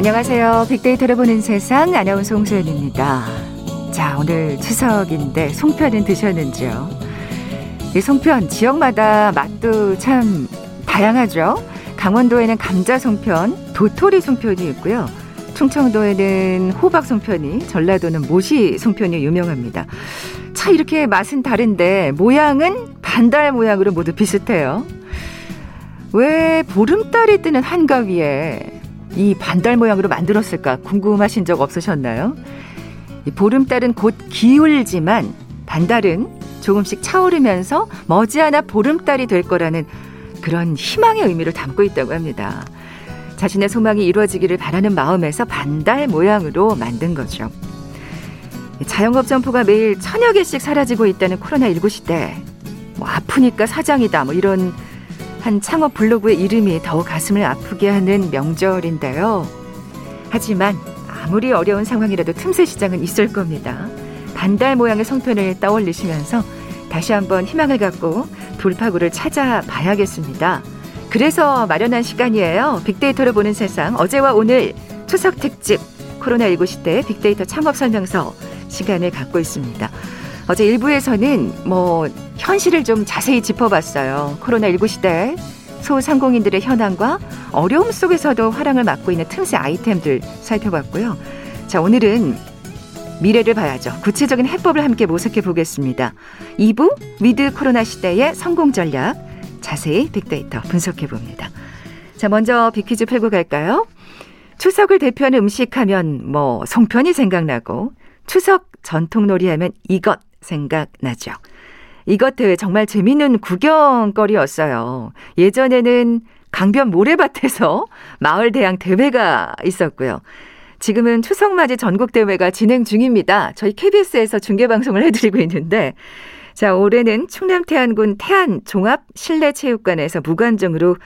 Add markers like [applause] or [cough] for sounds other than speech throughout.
안녕하세요. 빅데이터를 보는 세상 아나운서 홍소연입니다. 자, 오늘 추석인데 송편은 드셨는지요? 이 송편 지역마다 맛도 참 다양하죠. 강원도에는 감자 송편, 도토리 송편이 있고요. 충청도에는 호박 송편이, 전라도는 모시 송편이 유명합니다. 차 이렇게 맛은 다른데 모양은 반달 모양으로 모두 비슷해요. 왜 보름달이 뜨는 한가위에 이 반달 모양으로 만들었을까 궁금하신 적 없으셨나요? 보름달은 곧 기울지만 반달은 조금씩 차오르면서 머지않아 보름달이 될 거라는 그런 희망의 의미를 담고 있다고 합니다. 자신의 소망이 이루어지기를 바라는 마음에서 반달 모양으로 만든 거죠. 자영업 점포가 매일 천여 개씩 사라지고 있다는 코로나19 시대. 뭐 아프니까 사장이다. 뭐 이런 한 창업 블로그의 이름이 더욱 가슴을 아프게 하는 명절인데요. 하지만 아무리 어려운 상황이라도 틈새 시장은 있을 겁니다. 반달 모양의 송편을 떠올리시면서 다시 한번 희망을 갖고 돌파구를 찾아봐야겠습니다. 그래서 마련한 시간이에요. 빅데이터를 보는 세상 어제와 오늘 추석 특집 코로나19 시대 빅데이터 창업 설명서 시간을 갖고 있습니다. 어제 일부에서는 뭐 현실을 좀 자세히 짚어봤어요. 코로나19 시대 소상공인들의 현황과 어려움 속에서도 활황을 맞고 있는 틈새 아이템들 살펴봤고요. 자, 오늘은 미래를 봐야죠. 구체적인 해법을 함께 모색해 보겠습니다. 2부 with 코로나 시대의 성공 전략 자세히 빅데이터 분석해 봅니다. 자, 먼저 빅퀴즈 풀고 갈까요? 추석을 대표하는 음식 하면 뭐 송편이 생각나고 추석 전통놀이 하면 이것 생각나죠. 이것 대회 정말 재밌는 구경거리였어요. 예전에는 강변 모래밭에서 [laughs] 마을 대항 대회가 있었고요. 지금은 추석맞이 전국대회가 진행 중입니다. 저희 KBS에서 중계방송을 해드리고 있는데, 자, 올해는 충남 태안군 태안 종합 실내체육관에서 무관중으로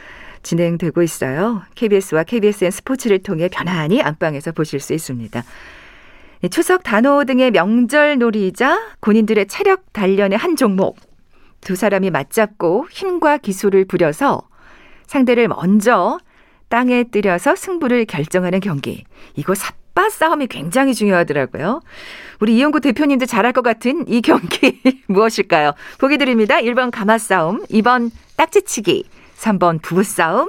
진행되고 있어요. KBS와 KBSN 스포츠를 통해 편안히 안방에서 보실 수 있습니다. 추석 단오 등의 명절 놀이이자 군인들의 체력 단련의 한 종목. 두 사람이 맞잡고 힘과 기술을 부려서 상대를 먼저 땅에 뜨려서 승부를 결정하는 경기. 이거 삿바 싸움이 굉장히 중요하더라고요. 우리 이용구 대표님도 잘할 것 같은 이 경기 [laughs] 무엇일까요? 보기 드립니다. 1번 가마 싸움, 2번 딱지치기, 3번 부부 싸움,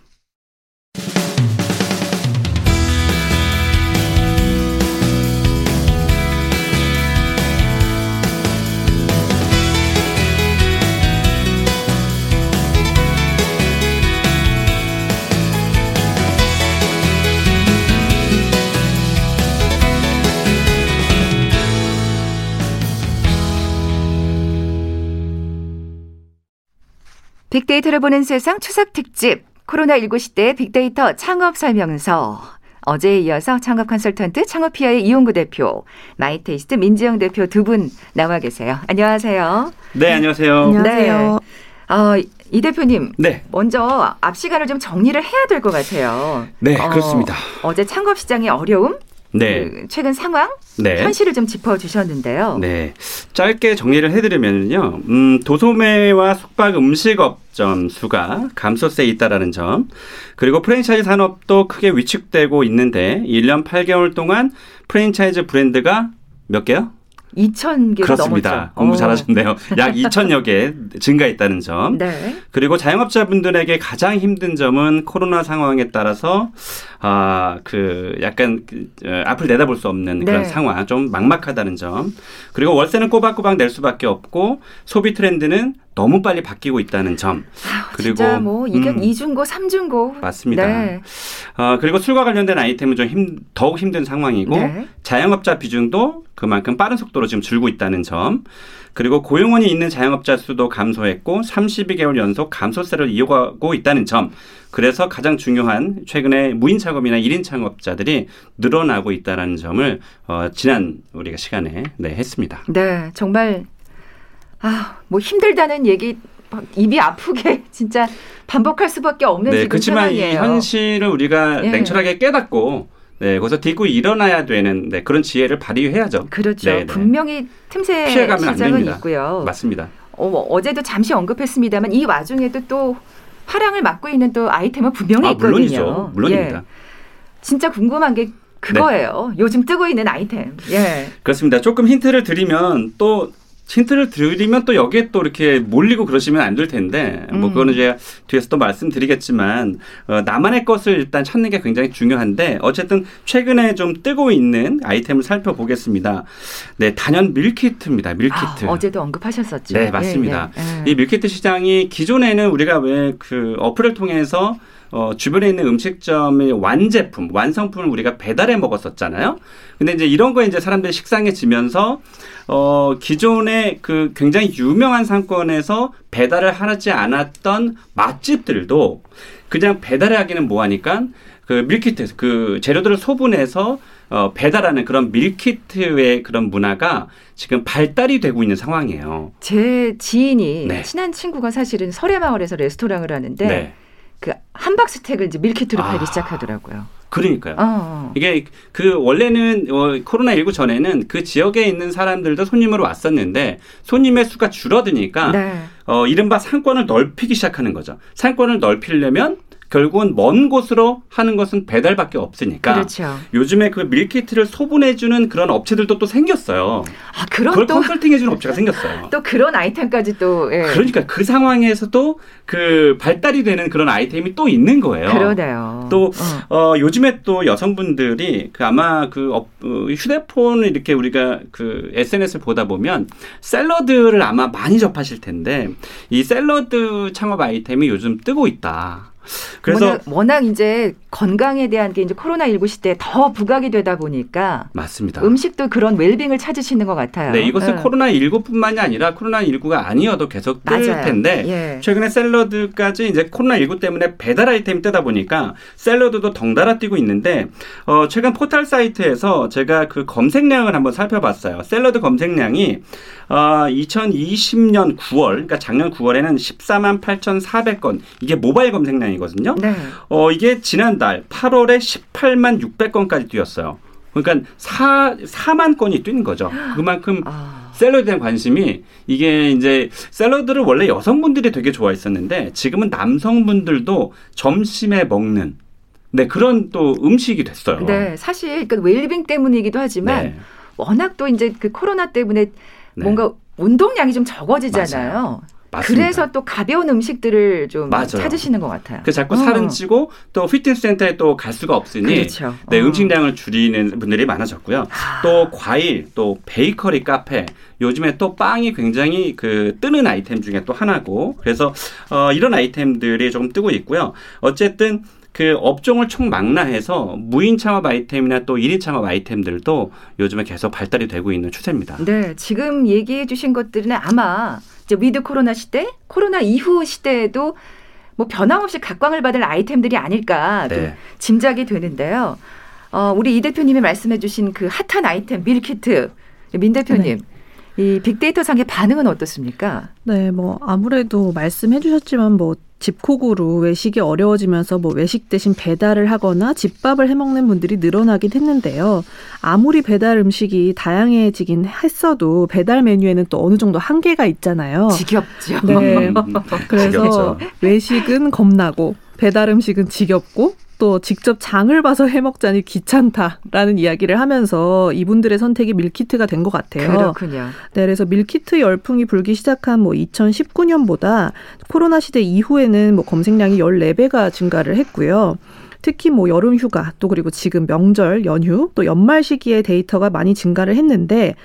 빅데이터를 보는 세상 추석 특집 코로나19 시대 빅데이터 창업 설명서 어제에 이어서 창업 컨설턴트 창업피아의 이용구 대표, 마이테이스트 민지영 대표 두 분 나와 계세요. 안녕하세요. 네, 안녕하세요. 안녕하세요. 네. 어, 이 대표님. 네. 먼저 앞 시간을 좀 정리를 해야 될 것 같아요. 네, 어, 그렇습니다. 어제 창업 시장의 어려움, 네. 그 최근 상황, 네. 현실을 좀 짚어주셨는데요. 네. 짧게 정리를 해드리면요. 음, 도소매와 숙박 음식업점 수가 감소세에 있다라는 점, 그리고 프랜차이즈 산업도 크게 위축되고 있는데 1년 8개월 동안 프랜차이즈 브랜드가 몇 개요? 2천 개가 그렇습니다. 넘었죠. 공부 어. 잘하셨네요. 약 2천여 개 증가했다는 점. 네. 그리고 자영업자분들에게 가장 힘든 점은 코로나 상황에 따라서 아그 약간 그, 어, 앞을 내다볼 수 없는 네. 그런 상황, 좀 막막하다는 점. 그리고 월세는 꼬박꼬박 낼 수밖에 없고 소비 트렌드는 너무 빨리 바뀌고 있다는 점. 아유, 그리고 진짜 뭐 이게 음, 2중고, 3중고. 맞습니다. 네. 어, 그리고 술과 관련된 아이템은 좀 힘, 더욱 힘든 상황이고 네. 자영업자 비중도 그만큼 빠른 속도로 지금 줄고 있다는 점. 그리고 고용원이 있는 자영업자 수도 감소했고 32개월 연속 감소세를 이어가고 있다는 점. 그래서 가장 중요한 최근에 무인 창업이나 1인 창업자들이 늘어나고 있다는 점을 어, 지난 우리가 시간에 네, 했습니다. 네, 정말 아, 뭐 힘들다는 얘기 입이 아프게 [laughs] 진짜 반복할 수밖에 없는 네, 지금 그렇지만 상황이에요. 이 현실을 우리가 예. 냉철하게 깨닫고 네, 거기서 딛고 일어나야 되는 네, 그런 지혜를 발휘해야죠. 그렇죠. 네, 네. 분명히 틈새 시장은 있고요. 맞습니다. 어, 어제도 잠시 언급했습니다만 이 와중에도 또 화랑을 맡고 있는 또 아이템은 분명히 아, 있거든요. 물론이죠. 물론입니다. 예. 진짜 궁금한 게 그거예요. 네. 요즘 뜨고 있는 아이템. 예. 그렇습니다. 조금 힌트를 드리면 또 힌트를 드리면 또 여기에 또 이렇게 몰리고 그러시면 안 될 텐데 뭐 음. 뭐 그거는 제가 뒤에서 또 말씀드리겠지만 어, 나만의 것을 일단 찾는 게 굉장히 중요한데 어쨌든 최근에 좀 뜨고 있는 아이템을 살펴보겠습니다. 네, 단연 밀키트입니다. 밀키트. 아, 어제도 언급하셨었죠. 네, 맞습니다. 네, 네. 이 밀키트 시장이 기존에는 우리가 왜 그 어플을 통해서 어, 주변에 있는 음식점의 완제품, 완성품을 우리가 배달해 먹었었잖아요. 근데 이제 이런 거에 이제 사람들이 식상해지면서 어, 기존에 그 굉장히 유명한 상권에서 배달을 하지 않았던 맛집들도 그냥 배달을 하기는 뭐하니까 그 밀키트, 그 재료들을 소분해서 어, 배달하는 그런 밀키트의 그런 문화가 지금 발달이 되고 있는 상황이에요. 제 지인이 네. 친한 친구가 사실은 설해마을에서 레스토랑을 하는데 네. 그 함박스텍을 이제 밀키트로 팔기 아. 시작하더라고요. 그러니까요. 어, 어. 이게 그 원래는 어, 코로나 19 전에는 그 지역에 있는 사람들도 손님으로 왔었는데 손님의 수가 줄어드니까 네. 어 이른바 상권을 넓히기 시작하는 거죠. 상권을 넓히려면 결국은 먼 곳으로 하는 것은 배달밖에 없으니까 그렇죠. 요즘에 그 밀키트를 소분해주는 그런 업체들도 또 생겼어요. 아 그런 그걸 컨설팅해주는 업체가 생겼어요. [laughs] 또 그런 아이템까지 또 예. 그러니까 그 상황에서도 그 발달이 되는 그런 아이템이 또 있는 거예요. 그러네요. 또 어. 어 요즘에 또 여성분들이 그 아마 그 어, 휴대폰을 이렇게 우리가 그 SNS를 보다 보면 샐러드를 아마 많이 접하실 텐데 이 샐러드 창업 아이템이 요즘 뜨고 있다. 그래서 워낙, 워낙, 이제 건강에 대한 게 이제 코로나 19 시대에 더 부각이 되다 보니까 맞습니다. 음식도 그런 웰빙을 찾으시는 것 같아요. 네, 이것은 네. 코로나 19뿐만이 아니라 코로나 19가 아니어도 계속 뜰 맞아요. 텐데 예. 최근에 샐러드까지 이제 코로나 19 때문에 배달 아이템이 뜨다 보니까 샐러드도 덩달아 뛰고 있는데 어, 최근 포털 사이트에서 제가 그 검색량을 한번 살펴봤어요. 샐러드 검색량이 어, 2020년 9월, 그러니까 작년 9월에는 14만 8,400건 이게 모바일 검색량 상황이거든요. 네. 어, 이게 지난달 8월에 18만 600건까지 뛰었어요. 그러니까 4, 4만 건이 뛴 거죠. 그만큼 [gasps] 아. 샐러드에 대한 관심이 이게 이제 샐러드를 원래 여성분들이 되게 좋아했었는데 지금은 남성분들도 점심에 먹는 네, 그런 또 음식이 됐어요. 네, 사실 그러니까 웰빙 때문이기도 하지만 네. 워낙 또 이제 그 코로나 때문에 네. 뭔가 운동량이 좀 적어지잖아요. 맞아요. 맞습니다. 그래서 또 가벼운 음식들을 좀 맞아요. 찾으시는 것 같아요. 그 자꾸 어. 살은 찌고 또 피트니스 센터에 또 갈 수가 없으니 그렇죠. 네, 어. 음식량을 줄이는 분들이 많아졌고요. 아. 또 과일, 또 베이커리 카페, 요즘에 또 빵이 굉장히 그 뜨는 아이템 중에 또 하나고 그래서 어 이런 아이템들이 조금 뜨고 있고요. 어쨌든 그 업종을 총망라해서 무인 창업 아이템이나 또 1인 창업 아이템들도 요즘에 계속 발달이 되고 있는 추세입니다. 네, 지금 얘기해 주신 것들은 아마 이제 위드 코로나 시대, 코로나 이후 시대에도 뭐 변함없이 각광을 받을 아이템들이 아닐까 네. 짐작이 되는데요. 어, 우리 이 대표님이 말씀해 주신 그 핫한 아이템 밀키트 민 대표님 네. 이 빅데이터 상의 반응은 어떻습니까? 네, 뭐 아무래도 말씀해 주셨지만 뭐 집콕으로 외식이 어려워지면서 뭐 외식 대신 배달을 하거나 집밥을 해 먹는 분들이 늘어나긴 했는데요. 아무리 배달 음식이 다양해지긴 했어도 배달 메뉴에는 또 어느 정도 한계가 있잖아요. 지겹죠. 네. [laughs] 그래서 외식은 겁나고 배달 음식은 지겹고 또 직접 장을 봐서 해 먹자니 귀찮다라는 이야기를 하면서 이분들의 선택이 밀키트가 된 것 같아요. 그렇군요. 네, 그래서 밀키트 열풍이 불기 시작한 뭐 2019년보다 코로나 시대 이후에는 뭐 검색량이 14배가 증가를 했고요. 특히 뭐 여름 휴가 또 그리고 지금 명절 연휴 또 연말 시기에 데이터가 많이 증가를 했는데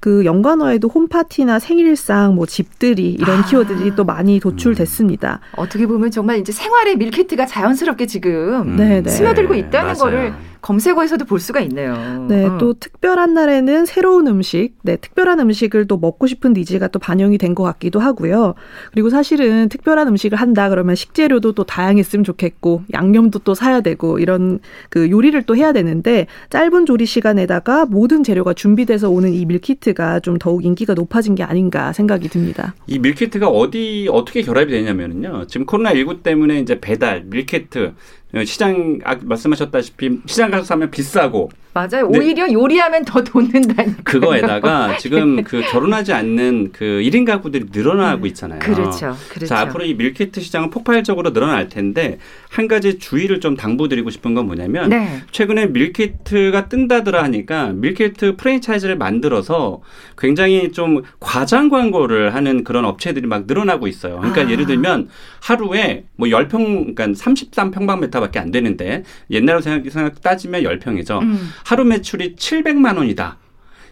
그 연관어에도 홈파티나 생일상, 뭐 집들이 이런 아. 키워드들이 또 많이 도출됐습니다. 어떻게 보면 정말 이제 생활의 밀키트가 자연스럽게 지금 음. 네, 네. 스며들고 있다는 맞아요. 거를 검색어에서도 볼 수가 있네요. 네, 어. 또 특별한 날에는 새로운 음식, 네, 특별한 음식을 또 먹고 싶은 니즈가 또 반영이 된 것 같기도 하고요. 그리고 사실은 특별한 음식을 한다 그러면 식재료도 또 다양했으면 좋겠고 양념도 또 사야 되고 이런 그 요리를 또 해야 되는데 짧은 조리 시간에다가 모든 재료가 준비돼서 오는 이 밀키트가 좀 더욱 인기가 높아진 게 아닌가 생각이 듭니다. 이 밀키트가 어디 어떻게 결합이 되냐면요. 지금 코로나 19 때문에 이제 배달 밀키트 시장 아, 말씀하셨다시피 시장 가서 사면 비싸고 맞아요. 오히려 요리하면 더 돈 든다니까. 그거에다가 [laughs] 지금 그 결혼하지 않는 그 1인 가구들이 늘어나고 음, 있잖아요. 그렇죠. 그렇죠. 자, 앞으로 이 밀키트 시장은 폭발적으로 늘어날 텐데 한 가지 주의를 좀 당부드리고 싶은 건 뭐냐면 네. 최근에 밀키트가 뜬다더라 하니까 밀키트 프랜차이즈를 만들어서 굉장히 좀 과장 광고를 하는 그런 업체들이 막 늘어나고 있어요. 그러니까 아. 예를 들면 하루에 뭐 10평 그러니까 33평방미터 밖에 안 되는데 옛날로 생각, 생각 따지면 10평이죠. 음. 하루 매출이 700만 원이다.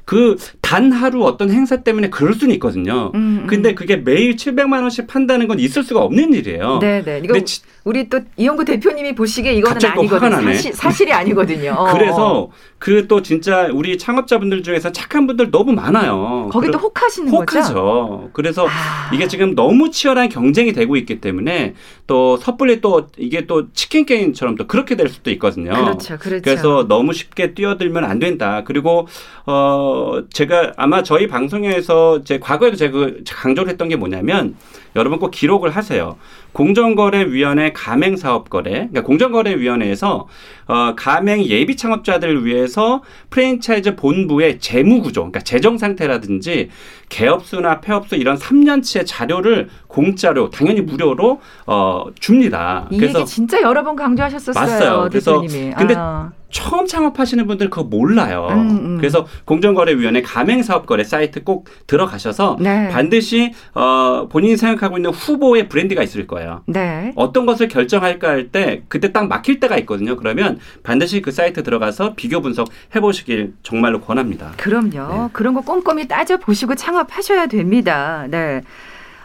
그단 하루 어떤 행사 때문에 그럴 수는 있거든요. 음, 음. 근데 그게 매일 700만 원씩 판다는 건 있을 수가 없는 일이에요. 네, 네. 이거 지, 우리 또 이영구 대표님이 보시기에 이거는 아니거든요. 사실, 사실이 아니거든요. [laughs] 그래서 그 또 진짜 우리 창업자분들 중에서 착한 분들 너무 많아요. 거기 또 혹하시는 혹하죠. 거죠. 그래서 아. 이게 지금 너무 치열한 경쟁이 되고 있기 때문에 또 섣불리 또 이게 또 치킨 게임처럼 또 그렇게 될 수도 있거든요. 그렇죠, 그렇죠. 그래서 너무 쉽게 뛰어들면 안 된다. 그리고 어 제가 아마 저희 방송에서 제 과거에도 제가 그 강조를 했던 게 뭐냐면 여러분 꼭 기록을 하세요. 공정거래위원회 가맹사업거래, 그러니까 공정거래위원회에서 어, 가맹 예비 창업자들을 위해서 프랜차이즈 본부의 재무구조, 그러니까 재정 상태라든지 개업수나 폐업수 이런 3년치의 자료를 공짜로 당연히 무료로 어, 줍니다. 이 그래서 얘기 진짜 여러 번 강조하셨었어요. 맞어요. 그래서 대표님이. 근데 아. 처음 창업하시는 분들 그거 몰라요. 음, 음. 그래서 공정거래위원회 가맹사업거래 사이트 꼭 들어가셔서 네. 반드시 어, 본인이 생각하고 있는 후보의 브랜드가 있을 거예요. 네. 어떤 것을 결정할까 할 때 그때 딱 막힐 때가 있거든요. 그러면 반드시 그 사이트 들어가서 비교 분석 해보시길 정말로 권합니다. 그럼요. 네. 그런 거 꼼꼼히 따져 보시고 창업하셔야 됩니다. 네.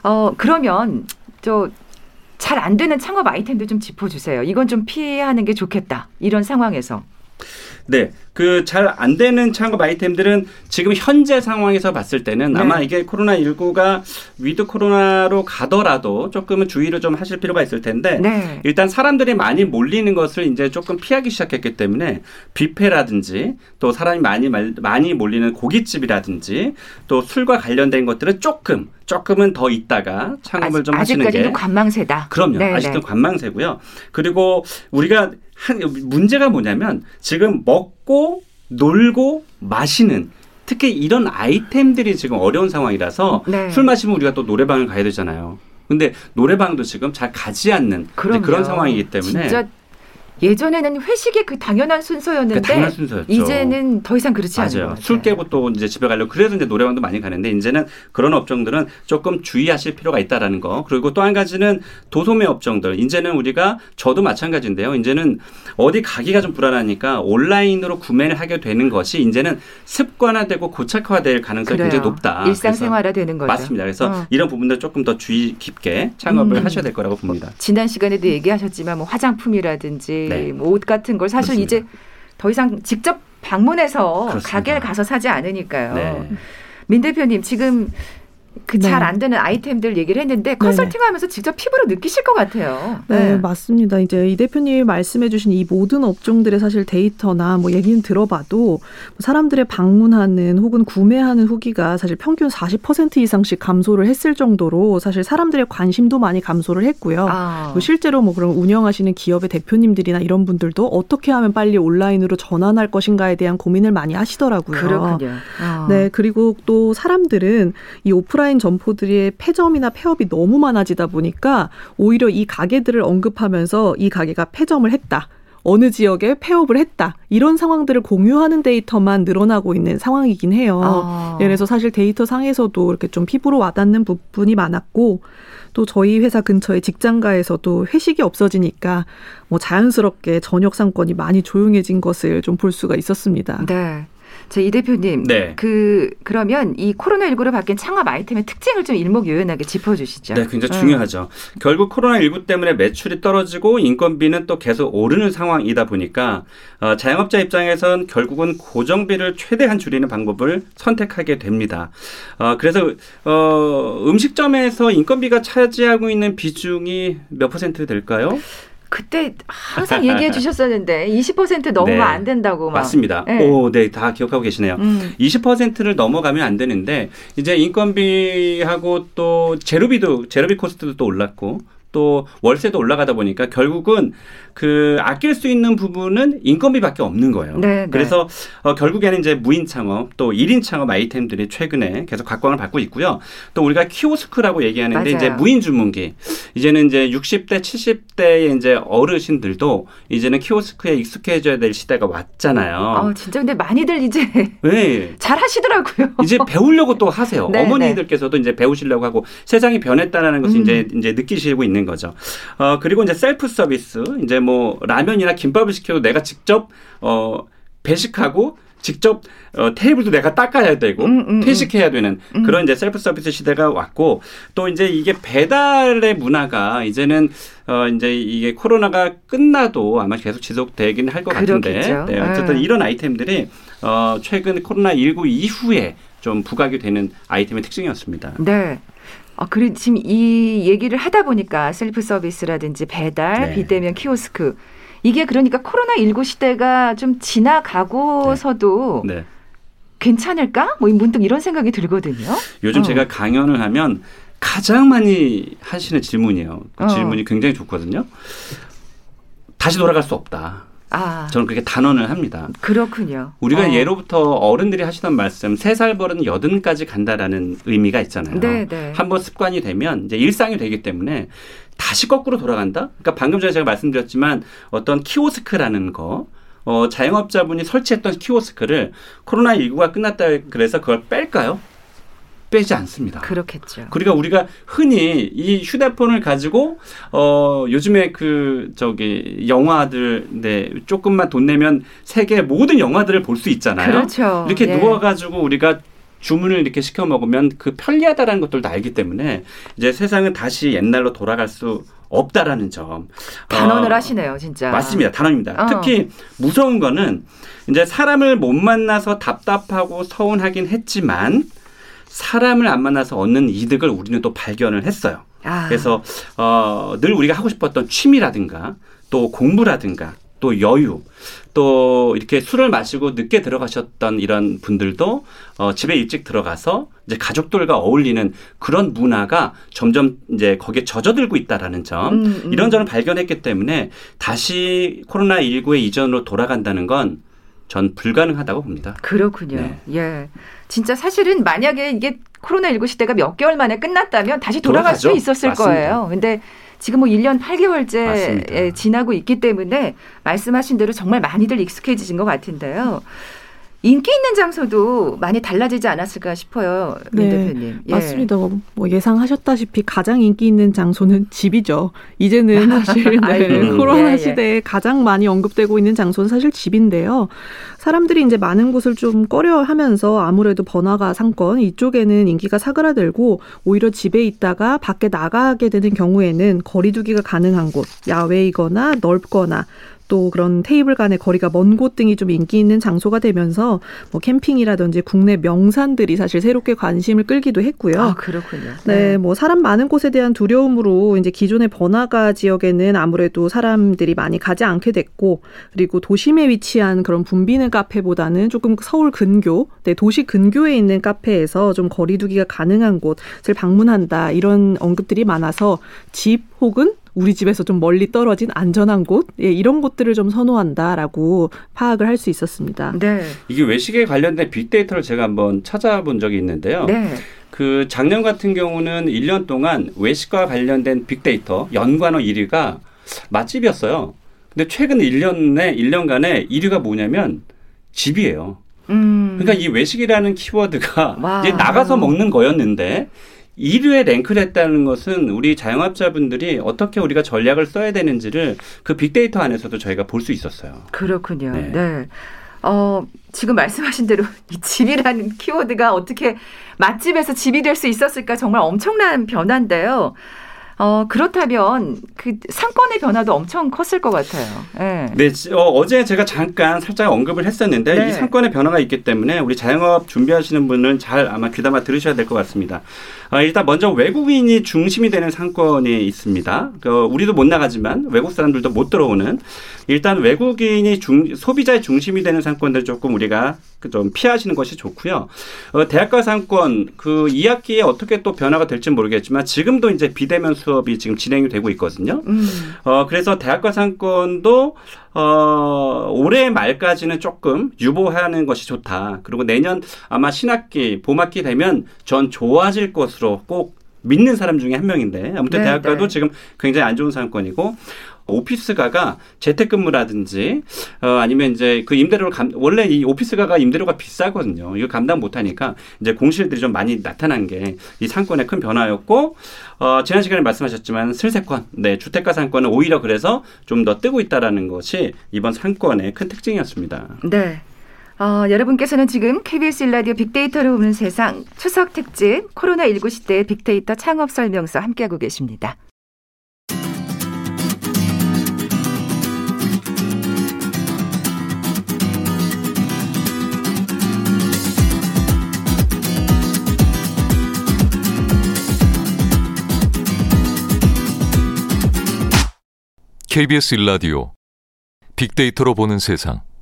어 그러면 저 잘 안 되는 창업 아이템도 좀 짚어주세요. 이건 좀 피하는 게 좋겠다. 이런 상황에서. 네. 그 잘 안 되는 창업 아이템들은 지금 현재 상황에서 봤을 때는 네. 아마 이게 코로나19가 위드 코로나로 가더라도 조금은 주의를 좀 하실 필요가 있을 텐데 네. 일단 사람들이 많이 몰리는 것을 이제 조금 피하기 시작했기 때문에 뷔페라든지 또 사람이 많이 많이 몰리는 고깃집이라든지 또 술과 관련된 것들은 조금 조금은 더 있다가 창업을 아직, 좀 하시는 게 관망세다. 그럼요. 네, 아직도 네. 관망세고요. 그리고 우리가 한 문제가 뭐냐면 지금 먹고 놀고 마시는 특히 이런 아이템들이 지금 어려운 상황이라서 네. 술 마시면 우리가 또 노래방을 가야 되잖아요. 근데 노래방도 지금 잘 가지 않는 그런 상황이기 때문에 예전에는 회식이 그 당연한 순서였는데 그 당연한 순서였죠. 이제는 더 이상 그렇지 않아요. 술 깨고 또 이제 집에 가려고 그래서 이제 노래방도 많이 가는데 이제는 그런 업종들은 조금 주의하실 필요가 있다라는 거. 그리고 또 한 가지는 도소매 업종들. 이제는 우리가 저도 마찬가지인데요. 이제는 어디 가기가 좀 불안하니까 온라인으로 구매를 하게 되는 것이 이제는 습관화되고 고착화될 가능성이 그래요. 굉장히 높다. 일상생활화되는 거죠. 맞습니다. 그래서 어. 이런 부분들 조금 더 주의 깊게 창업을 음. 하셔야 될 거라고 봅니다. 지난 시간에도 얘기하셨지만 뭐 화장품이라든지 네. 뭐옷 같은 걸 사실 그렇습니다. 이제 더 이상 직접 방문해서 그렇습니다. 가게를 가서 사지 않으니까요. 네. 민 대표님 지금 그 잘안 네. 되는 아이템들 얘기를 했는데 컨설팅하면서 직접 피부로 느끼실 것 같아요. 네, 네. 맞습니다. 이제 이 대표님이 말씀해주신 이 모든 업종들의 사실 데이터나 뭐 얘기는 들어봐도 사람들의 방문하는 혹은 구매하는 후기가 사실 평균 40% 이상씩 감소를 했을 정도로 사실 사람들의 관심도 많이 감소를 했고요. 아. 뭐 실제로 뭐 그런 운영하시는 기업의 대표님들이나 이런 분들도 어떻게 하면 빨리 온라인으로 전환할 것인가에 대한 고민을 많이 하시더라고요. 그렇군요. 아. 네, 그리고 또 사람들은 이 오프라인 오프라인 점포들의 폐점이나 폐업이 너무 많아지다 보니까 오히려 이 가게들을 언급하면서 이 가게가 폐점을 했다. 어느 지역에 폐업을 했다. 이런 상황들을 공유하는 데이터만 늘어나고 있는 상황이긴 해요. 아. 그래서 사실 데이터 상에서도 이렇게 좀 피부로 와닿는 부분이 많았고 또 저희 회사 근처에 직장가에서도 회식이 없어지니까 뭐 자연스럽게 저녁 상권이 많이 조용해진 것을 좀 볼 수가 있었습니다. 네. 제이 대표님, 네. 그 그러면 이 코로나19로 바뀐 창업 아이템의 특징을 좀 일목요연하게 짚어주시죠. 네, 굉장히 어. 중요하죠. 결국 코로나19 때문에 매출이 떨어지고 인건비는 또 계속 오르는 상황이다 보니까 어, 자영업자 입장에선 결국은 고정비를 최대한 줄이는 방법을 선택하게 됩니다. 어, 그래서 어, 음식점에서 인건비가 차지하고 있는 비중이 몇 퍼센트 될까요? 그때 항상 얘기해 [laughs] 주셨었는데 20% 넘으면 네. 안 된다고 막. 맞습니다. 네. 오, 네, 다 기억하고 계시네요. 음. 20%를 넘어가면 안 되는데 이제 인건비하고 또 제로비도 제로비 코스트도 또 올랐고 또 월세도 올라가다 보니까 결국은 그 아낄 수 있는 부분은 인건비밖에 없는 거예요. 네, 네. 그래서 어, 결국에는 이제 무인 창업 또 1인 창업 아이템들이 최근에 계속 각광을 받고 있고요. 또 우리가 키오스크라고 얘기하는데 맞아요. 이제 무인 주문기 이제는 이제 60대 70대의 이제 어르신들도 이제는 키오스크에 익숙해져야 될 시대가 왔잖아요. 어, 진짜 근데 많이들 이제 [laughs] 네. 잘 하시더라고요. 이제 배우려고 또 하세요. 네, 어머니들께서도 네. 이제 배우시려고 하고 세상이 변했다라는 것을 음. 이제 이제 느끼시고 있는 거죠. 어 그리고 이제 셀프 서비스 이제 뭐 라면이나 김밥을 시켜도 내가 직접 어 배식하고 직접 어, 테이블도 내가 닦아야 되고 음, 음, 음. 퇴식해야 되는 음. 그런 이제 셀프 서비스 시대가 왔고 또 이제 이게 배달의 문화가 이제는 어 이제 이게 코로나가 끝나도 아마 계속 지속되긴 할 것 같은데 네, 어쨌든 네. 이런 아이템들이 어 최근 코로나 19 이후에 좀 부각이 되는 아이템의 특징이었습니다. 네. 아, 그리고 지금 이 얘기를 하다 보니까 셀프 서비스라든지 배달, 네. 비대면 키오스크 이게 그러니까 코로나 19 시대가 좀 지나가고서도 네. 네. 괜찮을까? 뭐 문득 이런 생각이 들거든요. 요즘 어. 제가 강연을 하면 가장 많이 하시는 질문이에요. 그 어. 질문이 굉장히 좋거든요. 다시 돌아갈 수 없다. 아. 저는 그렇게 단언을 합니다. 그렇군요. 우리가 어. 예로부터 어른들이 하시던 말씀, 세 살 버릇 여든까지 간다라는 의미가 있잖아요. 네, 네. 한번 습관이 되면 이제 일상이 되기 때문에 다시 거꾸로 돌아간다? 그러니까 방금 전에 제가 말씀드렸지만 어떤 키오스크라는 거, 어, 자영업자분이 설치했던 키오스크를 코로나19가 끝났다 그래서 그걸 뺄까요? 빼지 않습니다. 그렇겠죠. 그러니까 우리가 흔히 이 휴대폰을 가지고 어 요즘에 그 저기 영화들 네 조금만 돈 내면 세계 모든 영화들을 볼 수 있잖아요. 그렇죠. 이렇게 예. 누워 가지고 우리가 주문을 이렇게 시켜 먹으면 그 편리하다라는 것들도 알기 때문에 이제 세상은 다시 옛날로 돌아갈 수 없다라는 점. 단언을 어, 하시네요, 진짜. 맞습니다. 단언입니다. 어. 특히 무서운 거는 이제 사람을 못 만나서 답답하고 서운하긴 했지만 사람을 안 만나서 얻는 이득을 우리는 또 발견을 했어요. 아. 그래서 어, 늘 우리가 하고 싶었던 취미라든가 또 공부라든가 또 여유 또 이렇게 술을 마시고 늦게 들어가셨던 이런 분들도 어, 집에 일찍 들어가서 이제 가족들과 어울리는 그런 문화가 점점 이제 거기에 젖어들고 있다라는 점 음, 음. 이런 점을 발견했기 때문에 다시 코로나 19의 이전으로 돌아간다는 건 전 불가능하다고 봅니다. 그렇군요. 네. 예. 진짜 사실은 만약에 이게 코로나19 시대가 몇 개월 만에 끝났다면 다시 돌아갈 돌아가죠? 수 있었을 맞습니다. 거예요. 근데 지금 뭐 1년 8개월째 맞습니다. 지나고 있기 때문에 말씀하신 대로 정말 많이들 익숙해지신 것 같은데요. 인기 있는 장소도 많이 달라지지 않았을까 싶어요, 네, 대표님. 예. 맞습니다. 뭐 예상하셨다시피 가장 인기 있는 장소는 집이죠. 이제는 사실 [laughs] 네, 코로나 예, 예. 시대에 가장 많이 언급되고 있는 장소는 사실 집인데요. 사람들이 이제 많은 곳을 좀 꺼려하면서 아무래도 번화가 상권 이쪽에는 인기가 사그라들고 오히려 집에 있다가 밖에 나가게 되는 경우에는 거리두기가 가능한 곳, 야외이거나 넓거나 또 그런 테이블 간의 거리가 먼 곳 등이 좀 인기 있는 장소가 되면서 뭐 캠핑이라든지 국내 명산들이 사실 새롭게 관심을 끌기도 했고요. 아, 그렇군요. 네, 네, 뭐 사람 많은 곳에 대한 두려움으로 이제 기존의 번화가 지역에는 아무래도 사람들이 많이 가지 않게 됐고 그리고 도심에 위치한 그런 붐비는 카페보다는 조금 서울 근교, 네, 도시 근교에 있는 카페에서 좀 거리두기가 가능한 곳을 방문한다 이런 언급들이 많아서 집 혹은 우리 집에서 좀 멀리 떨어진 안전한 곳 예, 이런 곳들을 좀 선호한다라고 파악을 할 수 있었습니다. 네. 이게 외식에 관련된 빅데이터를 제가 한번 찾아본 적이 있는데요. 네. 그 작년 같은 경우는 1년 동안 외식과 관련된 빅데이터 연관어 1위가 맛집이었어요. 근데 최근 1년에 1년간에 1위가 뭐냐면 집이에요. 음. 그러니까 이 외식이라는 키워드가 와. 이제 나가서 먹는 거였는데 1위에 랭크를 했다는 것은 우리 자영업자분들이 어떻게 우리가 전략을 써야 되는지를 그 빅데이터 안에서도 저희가 볼 수 있었어요. 그렇군요. 네. 네. 어, 지금 말씀하신 대로 [laughs] 이 집이라는 키워드가 어떻게 맛집에서 집이 될 수 있었을까 정말 엄청난 변화인데요. 어, 그렇다면 그 상권의 변화도 엄청 컸을 것 같아요. 네. 네 어, 제 제가 잠깐 살짝 언급을 했었는데 네. 이 상권의 변화가 있기 때문에 우리 자영업 준비하시는 분은 잘 아마 귀담아 들으셔야 될 것 같습니다. 어, 일단 먼저 외국인이 중심이 되는 상권이 있습니다. 그 우리도 못 나가지만 외국 사람들도 못 들어오는 일단 외국인이 중, 소비자의 중심이 되는 상권들 조금 우리가 그좀 피하시는 것이 좋고요. 어, 대학가 상권 그 2학기에 어떻게 또 변화가 될지 모르겠지만 지금도 이제 비대면 수업이 지금 진행이 되고 있거든요. 음. 어, 그래서 대학가 상권도 어, 올해 말까지는 조금 유보하는 것이 좋다. 그리고 내년 아마 신학기, 봄학기 되면 전 좋아질 것으로 꼭 믿는 사람 중에 한 명인데 아무튼 네, 대학가도 네. 지금 굉장히 안 좋은 상권이고 오피스가가 재택근무라든지 어 아니면 이제 그 임대료를 감 원래 이 오피스가가 임대료가 비싸거든요. 이거 감당 못하니까 이제 공실들이 좀 많이 나타난 게 이 상권의 큰 변화였고 어 지난 시간에 말씀하셨지만 슬세권, 네 주택가 상권은 오히려 그래서 좀 더 뜨고 있다라는 것이 이번 상권의 큰 특징이었습니다. 네. 어, 여러분께서는 지금 KBS 일라디오 빅데이터로 보는 세상 추석 특집 코로나19 시대 빅데이터 창업 설명서 함께하고 계십니다. KBS 1라디오 빅데이터로 보는 세상.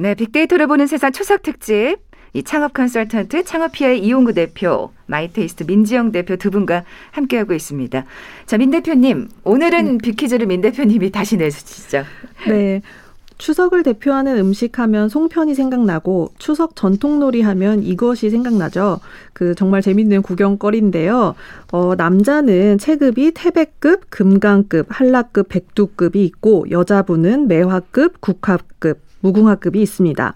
네, 빅데이터로 보는 세상 추석 특집. 이 창업 컨설턴트 창업피아의 이용구 대표, 마이테이스트 민지영 대표 두 분과 함께하고 있습니다. 자, 민 대표님, 오늘은 음. 빅퀴즈를 민 대표님이 다시 내주시죠. 네. 추석을 대표하는 음식 하면 송편이 생각나고 추석 전통놀이 하면 이것이 생각나죠. 그 정말 재밌는 구경거리인데요. 어, 남자는 체급이 태백급, 금강급, 한라급, 백두급이 있고 여자분은 매화급, 국화급, 무궁화급이 있습니다.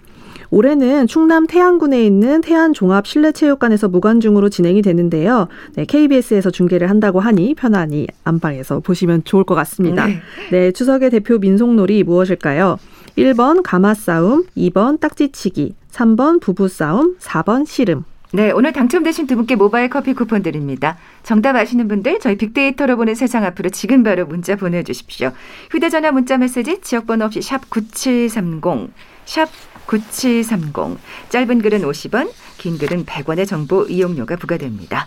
올해는 충남 태안군에 있는 태안종합실내체육관에서 무관중으로 진행이 되는데요. 네, KBS에서 중계를 한다고 하니 편안히 안방에서 보시면 좋을 것 같습니다. 네, 네 추석의 대표 민속놀이 무엇일까요? 1번 가마싸움, 2번 딱지치기, 3번 부부싸움, 4번 씨름. 네, 오늘 당첨되신 두 분께 모바일 커피 쿠폰 드립니다. 정답 아시는 분들 저희 빅데이터로 보는 세상 앞으로 지금 바로 문자 보내주십시오. 휴대전화 문자 메시지 지역번호 없이 샵 9730, 샵 9730. 짧은 글은 50원, 긴 글은 100원의 정보 이용료가 부과됩니다.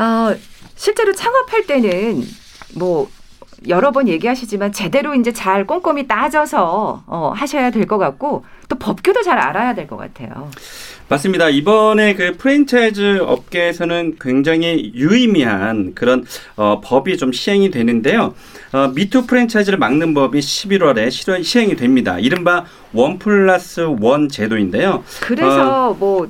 어, 실제로 창업할 때는 뭐 여러 번 얘기하시지만 제대로 이제 잘 꼼꼼히 따져서 어, 하셔야 될 것 같고 또 법규도 잘 알아야 될 것 같아요. 맞습니다. 이번에 그 프랜차이즈 업계에서는 굉장히 유의미한 그런 어, 법이 좀 시행이 되는데요. 어, 미투 프랜차이즈를 막는 법이 11월에 실현, 시행이 됩니다. 이른바 원 플러스 원 제도인데요. 그래서 어, 뭐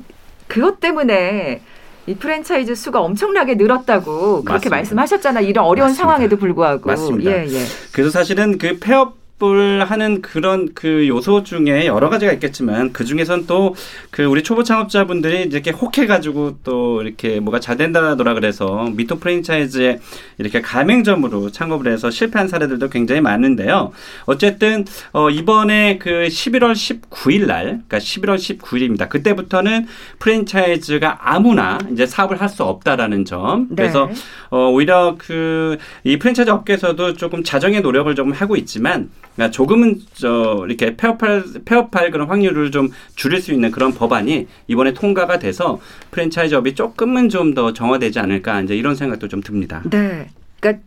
그것 때문에 이 프랜차이즈 수가 엄청나게 늘었다고 그렇게 맞습니다. 말씀하셨잖아. 이런 어려운 맞습니다. 상황에도 불구하고. 맞습니다. 예, 예. 그래서 사실은 그 폐업 창업을 하는 그런 그 요소 중에 여러 가지가 있겠지만 그 중에선 또 그 우리 초보 창업자분들이 이렇게 혹해가지고 또 이렇게 뭐가 잘 된다더라 그래서 미토 프랜차이즈에 이렇게 가맹점으로 창업을 해서 실패한 사례들도 굉장히 많은데요. 어쨌든 어 이번에 그 11월 19일 날, 그러니까 11월 19일입니다. 그때부터는 프랜차이즈가 아무나 이제 사업을 할 수 없다라는 점. 그래서 네. 어 오히려 그 이 프랜차이즈 업계에서도 조금 자정의 노력을 좀 하고 있지만 그러니까 조금은 저 이렇게 폐업할 폐업할 그런 확률을 좀 줄일 수 있는 그런 법안이 이번에 통과가 돼서 프랜차이즈업이 조금은 좀 더 정화되지 않을까 이제 이런 생각도 좀 듭니다. 네. 그러니까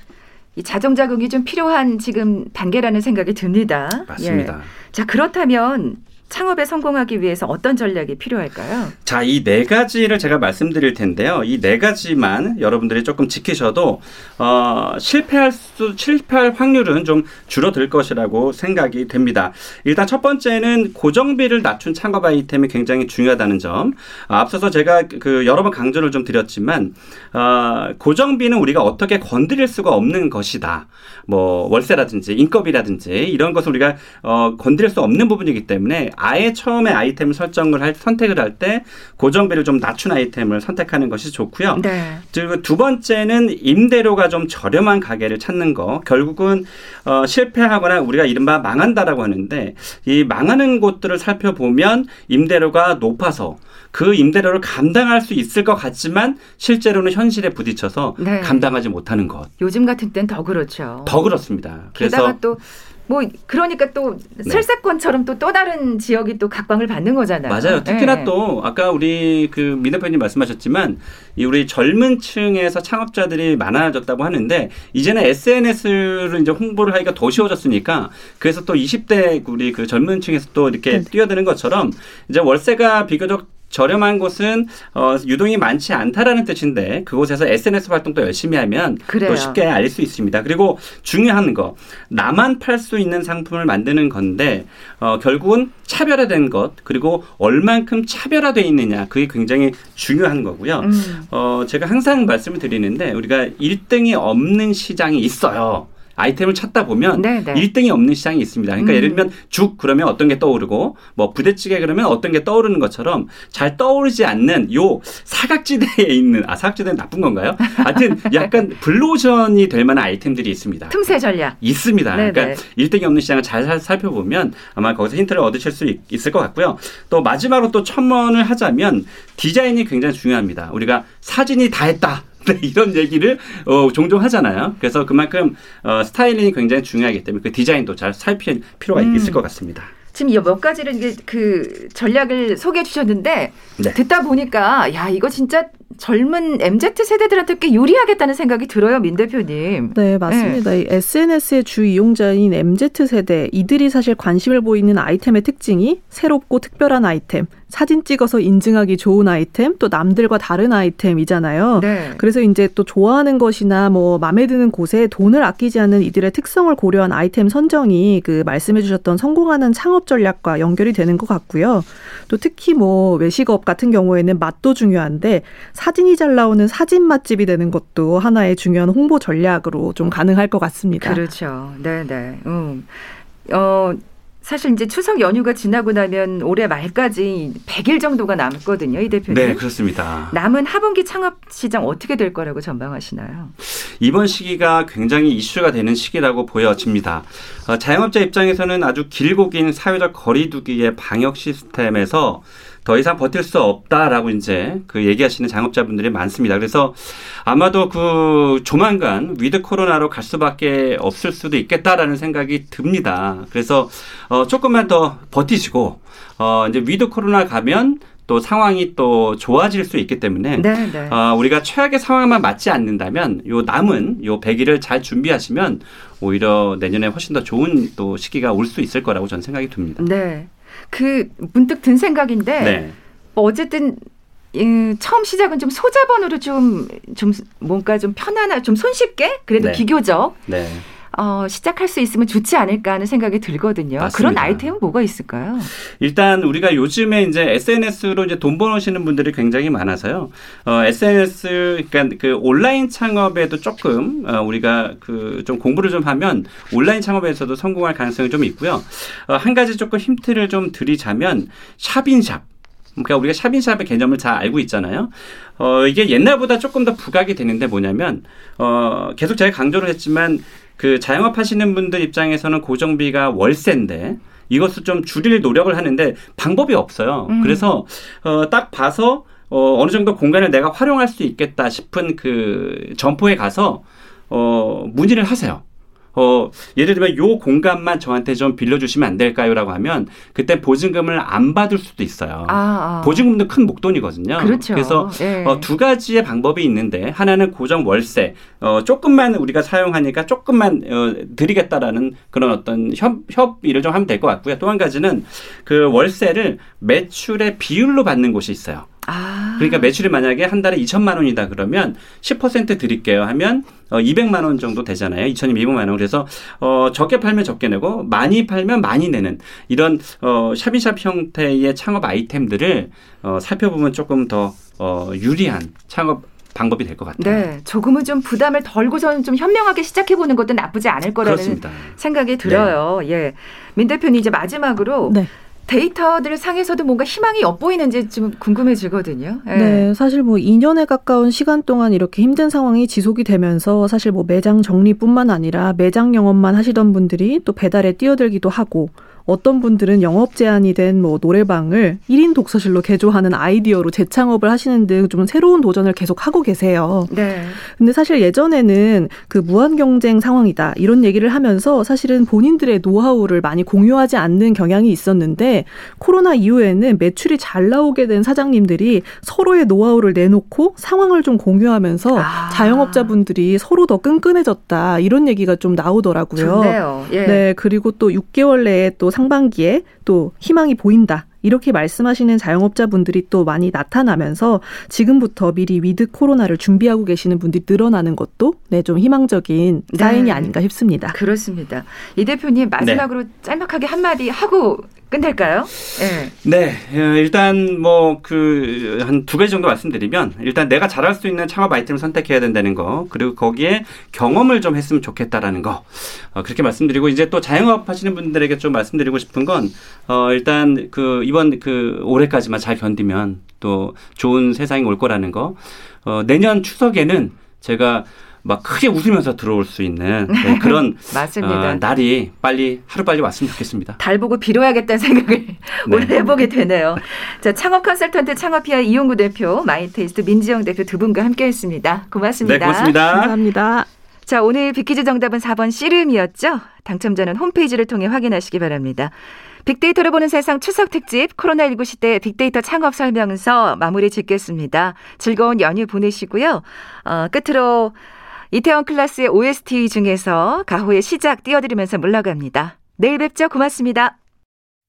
이 자정 자극이 좀 필요한 지금 단계라는 생각이 듭니다. 맞습니다. 예. 자 그렇다면 창업에 성공하기 위해서 어떤 전략이 필요할까요? 자, 이 네 가지를 제가 말씀드릴 텐데요. 이 네 가지만 여러분들이 조금 지키셔도 어, 실패할 수 실패할 확률은 좀 줄어들 것이라고 생각이 됩니다. 일단 첫 번째는 고정비를 낮춘 창업 아이템이 굉장히 중요하다는 점. 앞서서 제가 그 여러 번 강조를 좀 드렸지만 어, 고정비는 우리가 어떻게 건드릴 수가 없는 것이다. 뭐 월세라든지 인건비라든지 이런 것을 우리가 어, 건드릴 수 없는 부분이기 때문에 아예 처음에 아이템 설정을 할 선택을 할 때 고정비를 좀 낮춘 아이템을 선택하는 것이 좋고요. 네. 그리고 두 번째는 임대료가 좀 저렴한 가게를 찾는 거. 결국은 어, 실패하거나 우리가 이른바 망한다라고 하는데 이 망하는 곳들을 살펴보면 임대료가 높아서 그 임대료를 감당할 수 있을 것 같지만 실제로는 현실에 부딪혀서 네. 감당하지 못하는 것. 요즘 같은 때는 더 그렇죠. 더 그렇습니다. 게다가 또 뭐 그러니까 또 네. 설사권처럼 또 또 다른 지역이 또 각광을 받는 거잖아요. 맞아요. 특히나 네. 또 아까 우리 그민 대표님 말씀하셨지만 이 우리 젊은 층에서 창업자들이 많아졌다고 하는데 이제는 SNS를 이제 홍보를 하기가 더 쉬워졌으니까 그래서 또 20대 우리 그 젊은 층에서 또 이렇게 네. 뛰어드는 것처럼 이제 월세가 비교적 저렴한 곳은 어, 유동이 많지 않다라는 뜻인데 그곳에서 SNS 활동도 열심히 하면 그래요. 또 쉽게 알릴 수 있습니다. 그리고 중요한 거 나만 팔 수 있는 상품을 만드는 건데 어, 결국은 차별화된 것 그리고 얼만큼 차별화돼 있느냐 그게 굉장히 중요한 거고요. 음. 어, 제가 항상 말씀을 드리는데 우리가 1등이 없는 시장이 있어요. 아이템을 찾다 보면 네네. 1등이 없는 시장이 있습니다. 그러니까 음. 예를 들면 죽 그러면 어떤 게 떠오르고 뭐 부대찌개 그러면 어떤 게 떠오르는 것처럼 잘 떠오르지 않는 요 사각지대에 [laughs] 있는 아 사각지대는 나쁜 건가요? 하여튼 약간 블루오션이 될 만한 아이템들이 있습니다. 틈새 전략 있습니다. 네네. 그러니까 1등이 없는 시장을 잘 살펴보면 아마 거기서 힌트를 얻으실 수 있, 을 것 같고요. 또 마지막으로 또 첨언을 하자면 디자인이 굉장히 중요합니다. 우리가 사진이 다 했다. 네, [laughs] 이런 얘기를 어, 종종 하잖아요. 그래서 그만큼 어, 스타일링이 굉장히 중요하기 때문에 그 디자인도 잘 살필 필요가 음. 있을 것 같습니다. 지금 몇 가지를 그 전략을 소개해 주셨는데 네. 듣다 보니까 야 이거 진짜 젊은 MZ 세대들한테 꽤 유리하겠다는 생각이 들어요, 민 대표님. 네, 맞습니다. 네. SNS의 주 이용자인 MZ 세대 이들이 사실 관심을 보이는 아이템의 특징이 새롭고 특별한 아이템, 사진 찍어서 인증하기 좋은 아이템, 또 남들과 다른 아이템이잖아요. 네. 그래서 이제 또 좋아하는 것이나 뭐 마음에 드는 곳에 돈을 아끼지 않는 이들의 특성을 고려한 아이템 선정이 그 말씀해 주셨던 성공하는 창업 전략과 연결이 되는 것 같고요. 또 특히 뭐 외식업 같은 경우에는 맛도 중요한데 사진이 잘 나오는 사진 맛집이 되는 것도 하나의 중요한 홍보 전략으로 좀 가능할 것 같습니다. 그렇죠. 네, 네. 음. 어 사실 이제 추석 연휴가 지나고 나면 올해 말까지 100일 정도가 남거든요, 이 대표님. 네, 그렇습니다. 남은 하반기 창업 시장 어떻게 될 거라고 전망하시나요? 이번 시기가 굉장히 이슈가 되는 시기라고 보여집니다. 어, 자영업자 입장에서는 아주 길고 긴 사회적 거리두기의 방역 시스템에서 더 이상 버틸 수 없다라고 이제 그 얘기하시는 창업자분들이 많습니다. 그래서 아마도 그 조만간 위드 코로나로 갈 수밖에 없을 수도 있겠다라는 생각이 듭니다. 그래서 어 조금만 더 버티시고 어 이제 위드 코로나 가면 또 상황이 또 좋아질 수 있기 때문에 네, 네. 어, 우리가 최악의 상황만 맞지 않는다면 요 남은 요 100일을 잘 준비하시면 오히려 내년에 훨씬 더 좋은 또 시기가 올 수 있을 거라고 저는 생각이 듭니다. 네. 그 문득 든 생각인데 네. 뭐 어쨌든 음, 처음 시작은 좀 소자본으로 좀, 좀 뭔가 좀 편안한, 좀 손쉽게 그래도 네. 비교적 네. 어, 시작할 수 있으면 좋지 않을까 하는 생각이 들거든요. 맞습니다. 그런 아이템은 뭐가 있을까요? 일단 우리가 요즘에 이제 SNS로 이제 돈 버시는 분들이 굉장히 많아서요. 어, SNS 그러니까 그 온라인 창업에도 조금 어, 우리가 그 좀 공부를 좀 하면 온라인 창업에서도 성공할 가능성이 좀 있고요. 어, 한 가지 조금 힌트를 좀 드리자면 샵인샵. 그러니까 우리가 샵인샵의 개념을 잘 알고 있잖아요. 어, 이게 옛날보다 조금 더 부각이 되는데 뭐냐면, 어, 계속 제가 강조를 했지만 그 자영업 하시는 분들 입장에서는 고정비가 월세인데 이것을 좀 줄일 노력을 하는데 방법이 없어요. 음. 그래서 어, 딱 봐서 어, 어느 정도 공간을 내가 활용할 수 있겠다 싶은 그 점포에 가서 어, 문의를 하세요. 어, 예를 들면 요 공간만 저한테 좀 빌려주시면 안 될까요?라고 하면 그때 보증금을 안 받을 수도 있어요. 아, 아. 보증금도 큰 목돈이거든요. 그렇죠. 그래서 예. 어, 두 가지의 방법이 있는데 하나는 고정 월세, 어, 조금만 우리가 사용하니까 조금만 어, 드리겠다라는 그런 어떤 협, 협의를 좀 하면 될 것 같고요. 또 한 가지는 그 월세를 매출의 비율로 받는 곳이 있어요. 아. 그러니까 매출이 만약에 한 달에 2천만 원이다 그러면 10% 드릴게요 하면 어 200만 원 정도 되잖아요. 2천이면 200만 원. 그래서 어 적게 팔면 적게 내고 많이 팔면 많이 내는 이런 어 샵인샵 형태의 창업 아이템들을 어 살펴보면 조금 더 어 유리한 창업 방법이 될 것 같아요. 네, 조금은 좀 부담을 덜고 저는 좀 현명하게 시작해 보는 것도 나쁘지 않을 거라는 그렇습니다. 생각이 들어요. 네. 예, 민 대표님 이제 마지막으로 네. 데이터들 상에서도 뭔가 희망이 엿보이는지 좀 궁금해지거든요. 네. 네, 사실 뭐 2년에 가까운 시간 동안 이렇게 힘든 상황이 지속이 되면서 사실 뭐 매장 정리뿐만 아니라 매장 영업만 하시던 분들이 또 배달에 뛰어들기도 하고 어떤 분들은 영업 제한이 된 뭐 노래방을 1인 독서실로 개조하는 아이디어로 재창업을 하시는 등 좀 새로운 도전을 계속 하고 계세요. 네. 근데 사실 예전에는 그 무한 경쟁 상황이다 이런 얘기를 하면서 사실은 본인들의 노하우를 많이 공유하지 않는 경향이 있었는데 코로나 이후에는 매출이 잘 나오게 된 사장님들이 서로의 노하우를 내놓고 상황을 좀 공유하면서 아. 자영업자분들이 서로 더 끈끈해졌다 이런 얘기가 좀 나오더라고요. 좋네요. 예. 네, 그리고 또 6개월 내에 또 상반기에 또 희망이 보인다. 이렇게 말씀하시는 자영업자분들이 또 많이 나타나면서 지금부터 미리 위드 코로나를 준비하고 계시는 분들이 늘어나는 것도 네, 좀 희망적인 사인이 네. 아닌가 싶습니다. 그렇습니다. 이 대표님 마지막으로 네. 짤막하게 한마디 하고 끝낼까요? 네. 네. 어, 일단 뭐 그 한 두 가지 정도 말씀드리면 일단 내가 잘할 수 있는 창업 아이템을 선택해야 된다는 거 그리고 거기에 경험을 좀 했으면 좋겠다라는 거 어, 그렇게 말씀드리고 이제 또 자영업 하시는 분들에게 좀 말씀드리고 싶은 건 어, 일단 그 이번 그 올해까지만 잘 견디면 또 좋은 세상이 올 거라는 거 어, 내년 추석에는 제가 막 크게 웃으면서 들어올 수 있는 네, [laughs] 그런 어, 날이 빨리 하루 빨리 왔으면 좋겠습니다. 달 보고 빌어야겠다는 생각을 네. 오늘 해보게 되네요. 자 창업 컨설턴트 창업피아 이용구 대표, 마이테이스트 민지영 대표 두 분과 함께했습니다. 고맙습니다. 네, 고맙습니다. 감사합니다. 자 오늘 빅퀴즈 정답은 4번 씨름이었죠. 당첨자는 홈페이지를 통해 확인하시기 바랍니다. 빅데이터로 보는 세상 추석 특집 코로나19 시대 빅데이터 창업 설명서 마무리 짓겠습니다. 즐거운 연휴 보내시고요. 어, 끝으로 이태원 클라스의 OST 중에서 가호의 시작 띄워드리면서 물러갑니다. 내일 뵙죠. 고맙습니다.